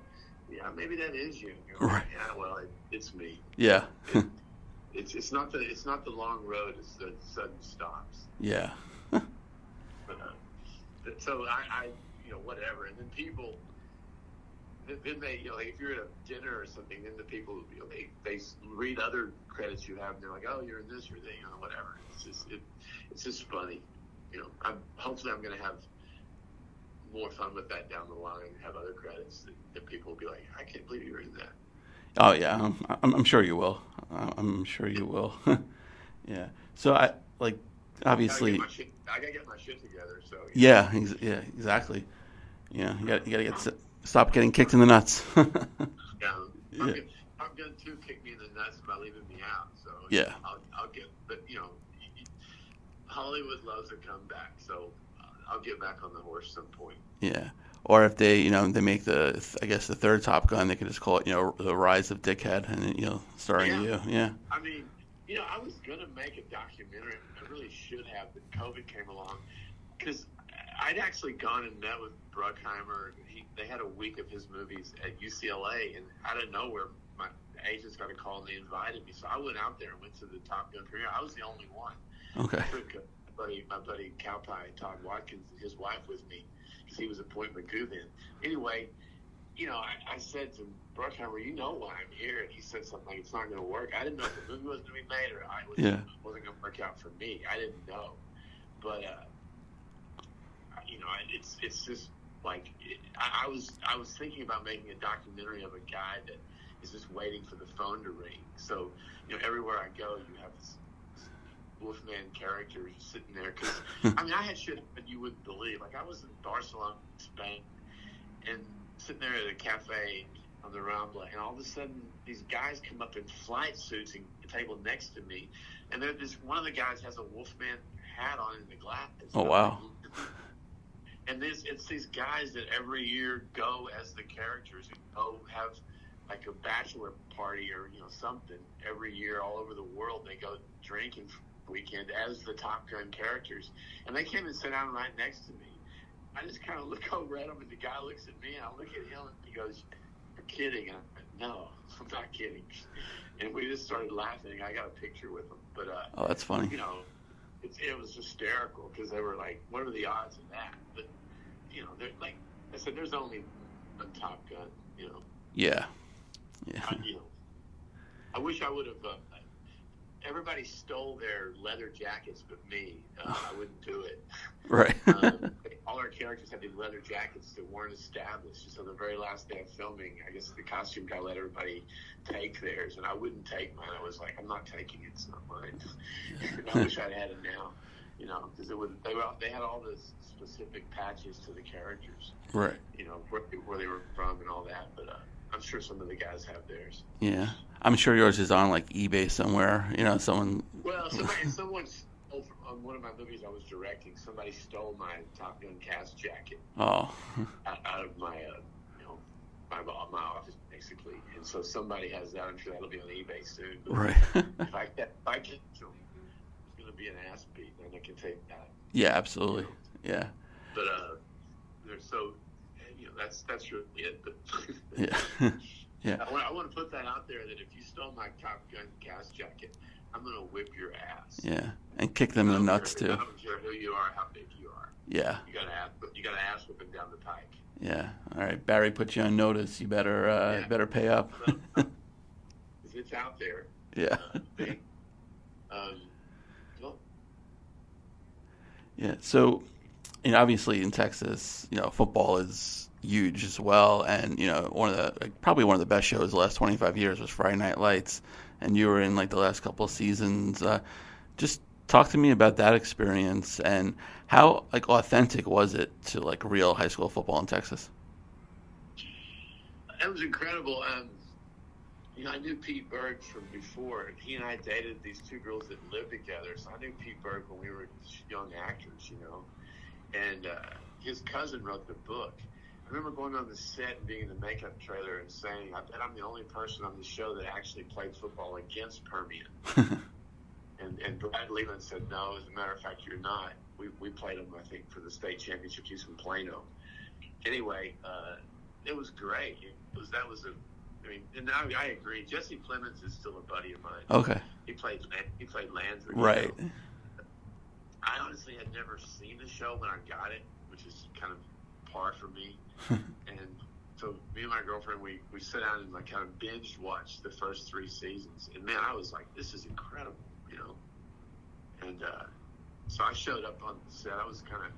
B: "Yeah, maybe that is you." And you're like,
A: Right.
B: Yeah, well, it, it's me.
A: Yeah.
B: It's it's not the it's not the long road. It's the sudden stops.
A: yeah.
B: But, uh, so I, I, you know, whatever. And then people, then they, you know, like if you're at a dinner or something, then the people, you know, they, they read other credits you have, and they're like, oh, you're in this or that, you know, whatever. It's just, it, it's just funny. You know, I'm, hopefully I'm going to have more fun with that down the line and have other credits that, that people will be like, I can't believe you were in that.
A: Oh yeah. I'm, I'm, I'm sure you will. Uh, I'm sure you will. yeah. So I like
B: I gotta,
A: obviously.
B: shit, I gotta get my shit together. So
A: Yeah. Ex- yeah. Exactly. Yeah. You got you to get stop getting kicked in the nuts.
B: Yeah,
A: Yeah.
B: I'm, gonna, I'm gonna too kick me in the nuts by leaving me out. So
A: Yeah.
B: I'll, I'll get, but you know, Hollywood loves a comeback, so I'll get back on the horse some point.
A: Yeah. Or if they, you know, they make the, I guess the third Top Gun, they could just call it, you know, the Rise of Dickhead, and you know, starring
B: Yeah.
A: you. Yeah.
B: I mean, you know, I was gonna make a documentary. I really should have, but COVID came along because I'd actually gone and met with Bruckheimer. He, they had a week of his movies at UCLA, and out of nowhere, my agents got a call and they invited me. So I went out there and went to the Top Gun premiere. I was the only one.
A: Okay.
B: I took my buddy, my buddy Cowpie, Todd Watkins, and his wife with me because he was a Point Mugu then. Anyway, you know, I, I said to Bruckheimer, you know why I'm here, and he said something like, "It's not going to work." I didn't know if the movie was going to be made or I was,
A: Yeah.
B: wasn't going to work out for me. I didn't know, but uh, you know, it's it's just like it, I, I was I was thinking about making a documentary of a guy that is just waiting for the phone to ring. So you know, everywhere I go, you have this Wolfman character sitting there. Because I mean, I had shit that you wouldn't believe. Like I was in Barcelona, Spain, and sitting there at a cafe on the Rambla, and all of a sudden these guys come up in flight suits and the table next to me, and they're just one of the guys has a Wolfman hat on in the glass.
A: Oh, wow.
B: And this, it's these guys that every year go as the characters and go have like a bachelor party or you know something every year all over the world. They go drinking for weekend as the Top Gun characters, and they came and sat down right next to me. I just kind of look over at him, and the guy looks at me, and I look at him, and he goes, "You're kidding?" And I went, "No, I'm not kidding." And we just started laughing. I got a picture with him, but uh,
A: Oh, that's funny.
B: you know, it's, it was hysterical because they were like, "What are the odds of that?" But you know, they're like I said, there's only one Top Gun. You know,
A: Yeah. Yeah.
B: I, you know, I wish I would have. Uh, everybody stole their leather jackets, but me, uh, I wouldn't do it.
A: Right.
B: Um, all our characters had these leather jackets that weren't established. So the very last day of filming, I guess the costume guy let everybody take theirs, and I wouldn't take mine. I was like, I'm not taking it. It's not mine. I wish I'd had it now, you know, because it would. They were they had all the specific patches to the characters,
A: Right.
B: you know, where, where they were from and all that. But uh, I'm sure some of the guys have theirs.
A: Yeah. I'm sure yours is on like eBay somewhere. You know, someone.
B: Well, somebody, someone stole from, on one of my movies I was directing. Somebody stole my Top Gun cast jacket
A: Oh.
B: out, out of my, uh, you know, my my office basically. And so somebody has that. I'm sure that'll be on eBay soon. But
A: Right.
B: If I if I get to 'em, it's gonna be an ass beat, and I can take that.
A: yeah. Absolutely. Yeah.
B: But uh, they're so, you know, that's that's really it. But
A: Yeah. yeah.
B: I want, I want to put that out there that if you stole my Top Gun cast jacket, I'm gonna whip your ass.
A: Yeah. And kick them in the nuts too.
B: I don't care who you are, how big you are.
A: Yeah.
B: You got to ass, you got to ass whipping down the pike.
A: Yeah. All right. Barry put you on notice. You better uh,
B: Yeah.
A: better pay up.
B: It's out there.
A: yeah.
B: Uh, big. um, well,
A: Yeah. So, you know, obviously in Texas, you know, football is huge as well, and you know, one of the like, probably one of the best shows the last 25 years was Friday Night Lights, and you were in like the last couple of seasons. Uh, just talk to me about that experience and how like authentic was it to like real high school football in Texas?
B: It was incredible. Um, you know, I knew Pete Berg from before. and He and I dated these two girls that lived together. So I knew Pete Berg when we were young actors, you know. And uh, his cousin wrote the book. I remember going on the set and being in the makeup trailer and saying, I bet I'm the only person on the show that actually played football against Permian. And, and Brad Leland said, no, as a matter of fact, you're not. We, we played them, I think, for the state championship. He's from Plano. Anyway, uh, it was great. It was that was a. I mean, and I, I agree. Jesse Plemons is still a buddy of mine.
A: Okay.
B: He played he played Landry. you
A: Right.
B: know. I honestly had never seen the show when I got it, which is kind of par for me. and so me and my girlfriend, we we sat down and like kind of binge watched the first three seasons. And man, I was like, this is incredible, you know. And uh, so I showed up on the set. I was kind of,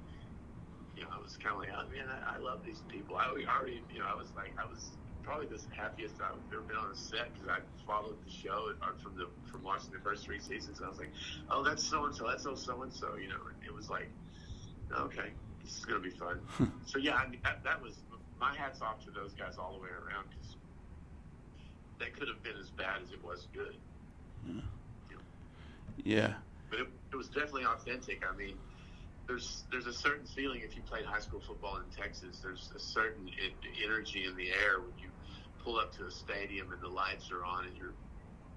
B: you know, I was kind of like, oh man, I, I love these people. I already, you know, I was like, I was probably the happiest I've ever been on a set because I followed the show uh, from the from watching the first three seasons. I was like, oh, that's so and so, that's so so and so, you know. And it was like, okay, this is gonna be fun. Hmm. so yeah, I mean, that, that was my hats off to those guys all the way around because that could have been as bad as it was good.
A: Yeah.
B: but it, it was definitely authentic. I mean, there's there's a certain feeling if you played high school football in Texas. There's a certain energy in the air when you pull up to a stadium and the lights are on and you're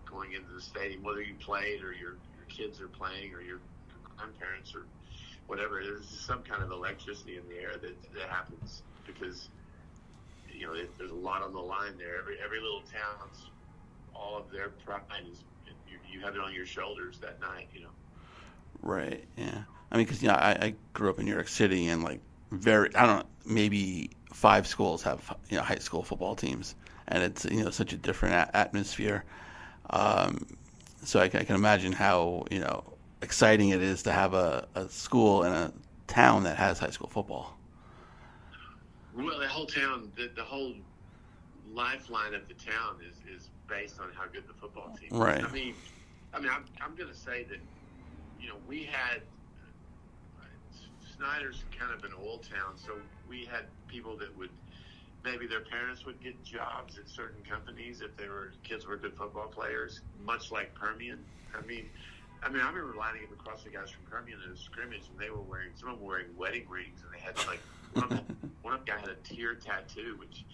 B: going into the stadium, whether you played or your your kids are playing or your grandparents or whatever. There's some kind of electricity in the air that that happens because you know it, there's a lot on the line there. Every every little town's all of their pride is you, you have it on your shoulders that night. You know.
A: Right. Yeah. I mean, because you know, I, I grew up in New York City, and like very, I don't know, maybe five schools have you know high school football teams, and it's you know such a different a- atmosphere. Um, so I, I can imagine how you know exciting it is to have a, a school in a town that has high school football.
B: Well, the whole town, the, the whole lifeline of the town is, is based on how good the football team is.
A: Right.
B: I mean, I mean, I'm, I'm going to say that, you know, we had uh, Snyder's kind of an old town, so we had people that would maybe their parents would get jobs at certain companies if they were kids were good football players, much like Permian. I mean, I mean, I remember lining up across the guys from Permian in a scrimmage, and they were wearing some of them were wearing wedding rings, and they had like one of them, one of the guy had a tear tattoo, which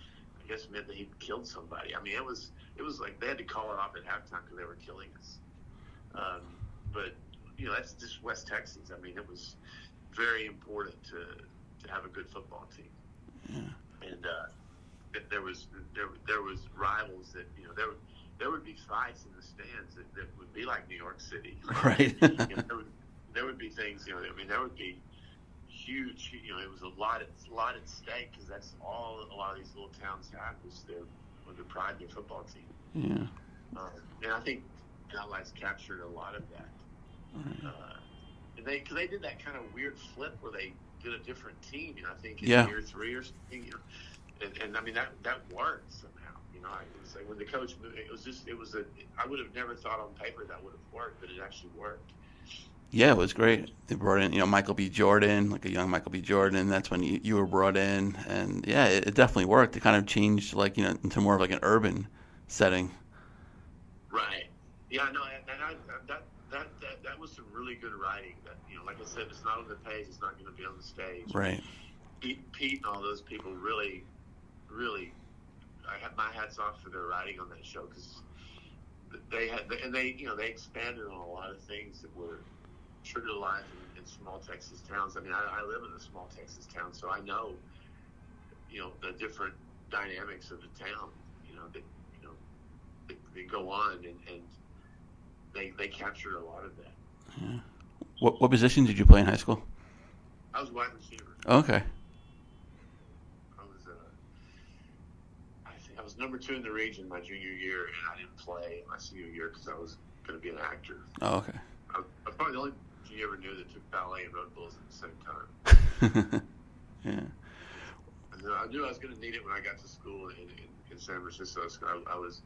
B: I guess meant that he'd killed somebody. I mean, it was it was like they had to call it off at halftime because they were killing us. Um, but you know, that's just West Texas. I mean, it was very important to to have a good football team,
A: Yeah.
B: and uh, there was there there was rivals that you know there would there would be fights in the stands that, that would be like New York City.
A: Right.
B: you know, there would there would be things. You know, I mean, there would be huge. You know, it was a lot at a lot at stake because that's all a lot of these little towns have was their was the pride of their football team.
A: Yeah.
B: Um, and I think Allies captured a lot of that.
A: Right.
B: Uh, and they because they did that kind of weird flip where they did a different team. You know, I think in
A: Yeah.
B: year three or something. You know, and, and I mean that that works. I like when the coach moved, it was just it was a. I would have never thought on paper that would have worked, but it actually worked.
A: Yeah, it was great. They brought in, you know, Michael B. Jordan, like a young Michael B. Jordan. That's when you, you were brought in, and yeah, it, it definitely worked. It kind of changed, like you know, into more of like an urban setting.
B: Right. Yeah. No. And, and I, that that that that was some really good writing. That you know, like I said, it's not on the page. It's not going to be on the stage.
A: Right.
B: Pete, Pete and all those people really, really, I had my hats off for their writing on that show because they had, and they, you know, they expanded on a lot of things that were true to life in, in small Texas towns. I mean, I, I live in a small Texas town, so I know, you know, the different dynamics of the town. You know, that you know, they, they go on and, and they they captured a lot of that.
A: Yeah. What what position did you play in high school?
B: I was wide receiver.
A: Okay.
B: I was uh, I was number two in the region my junior year, and I didn't play my senior year because I was going to be an actor.
A: Oh, okay.
B: I, I was probably the only junior you ever knew that took ballet and rode bulls at the same time.
A: yeah.
B: I knew I was going to need it when I got to school in, in, in San Francisco. So I, I was,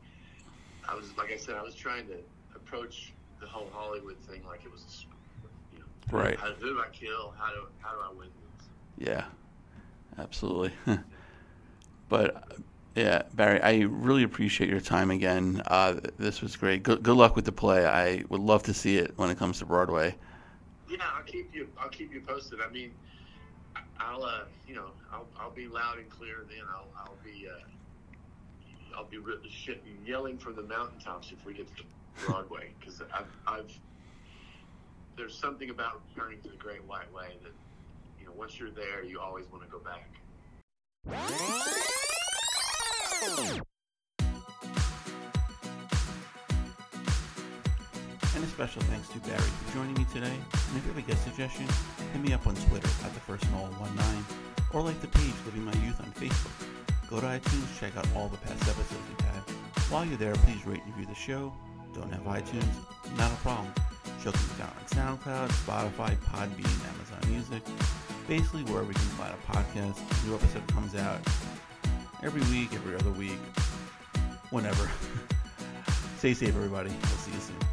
B: I was like I said, I was trying to approach the whole Hollywood thing like it was, a you know,
A: Right.
B: How, who do I kill? How do how do I win this?
A: Yeah. Absolutely. but uh, yeah, Barry, I really appreciate your time again. Uh, this was great. Good, good luck with the play. I would love to see it when it comes to Broadway.
B: Yeah, I'll keep you. I'll keep you posted. I mean, I'll uh, you know, I'll, I'll be loud and clear. Then I'll I'll be uh, I'll be shit, yelling from the mountaintops if we get to Broadway because I've, I've there's something about returning to the Great White Way that you know once you're there, you always want to go back.
A: And a special thanks to Barry for joining me today. And if you have a guest suggestion, hit me up on Twitter at the first Noel 19 or like the page Living My Youth on Facebook. Go to iTunes, check out all the past episodes we've had. While you're there, please rate and review the show. Don't have iTunes? Not a problem. Show can be found on SoundCloud, Spotify, Podbean, Amazon Music, basically wherever you can find a podcast. A new episode comes out every week, every other week, whenever. Stay safe, everybody. We'll see you soon.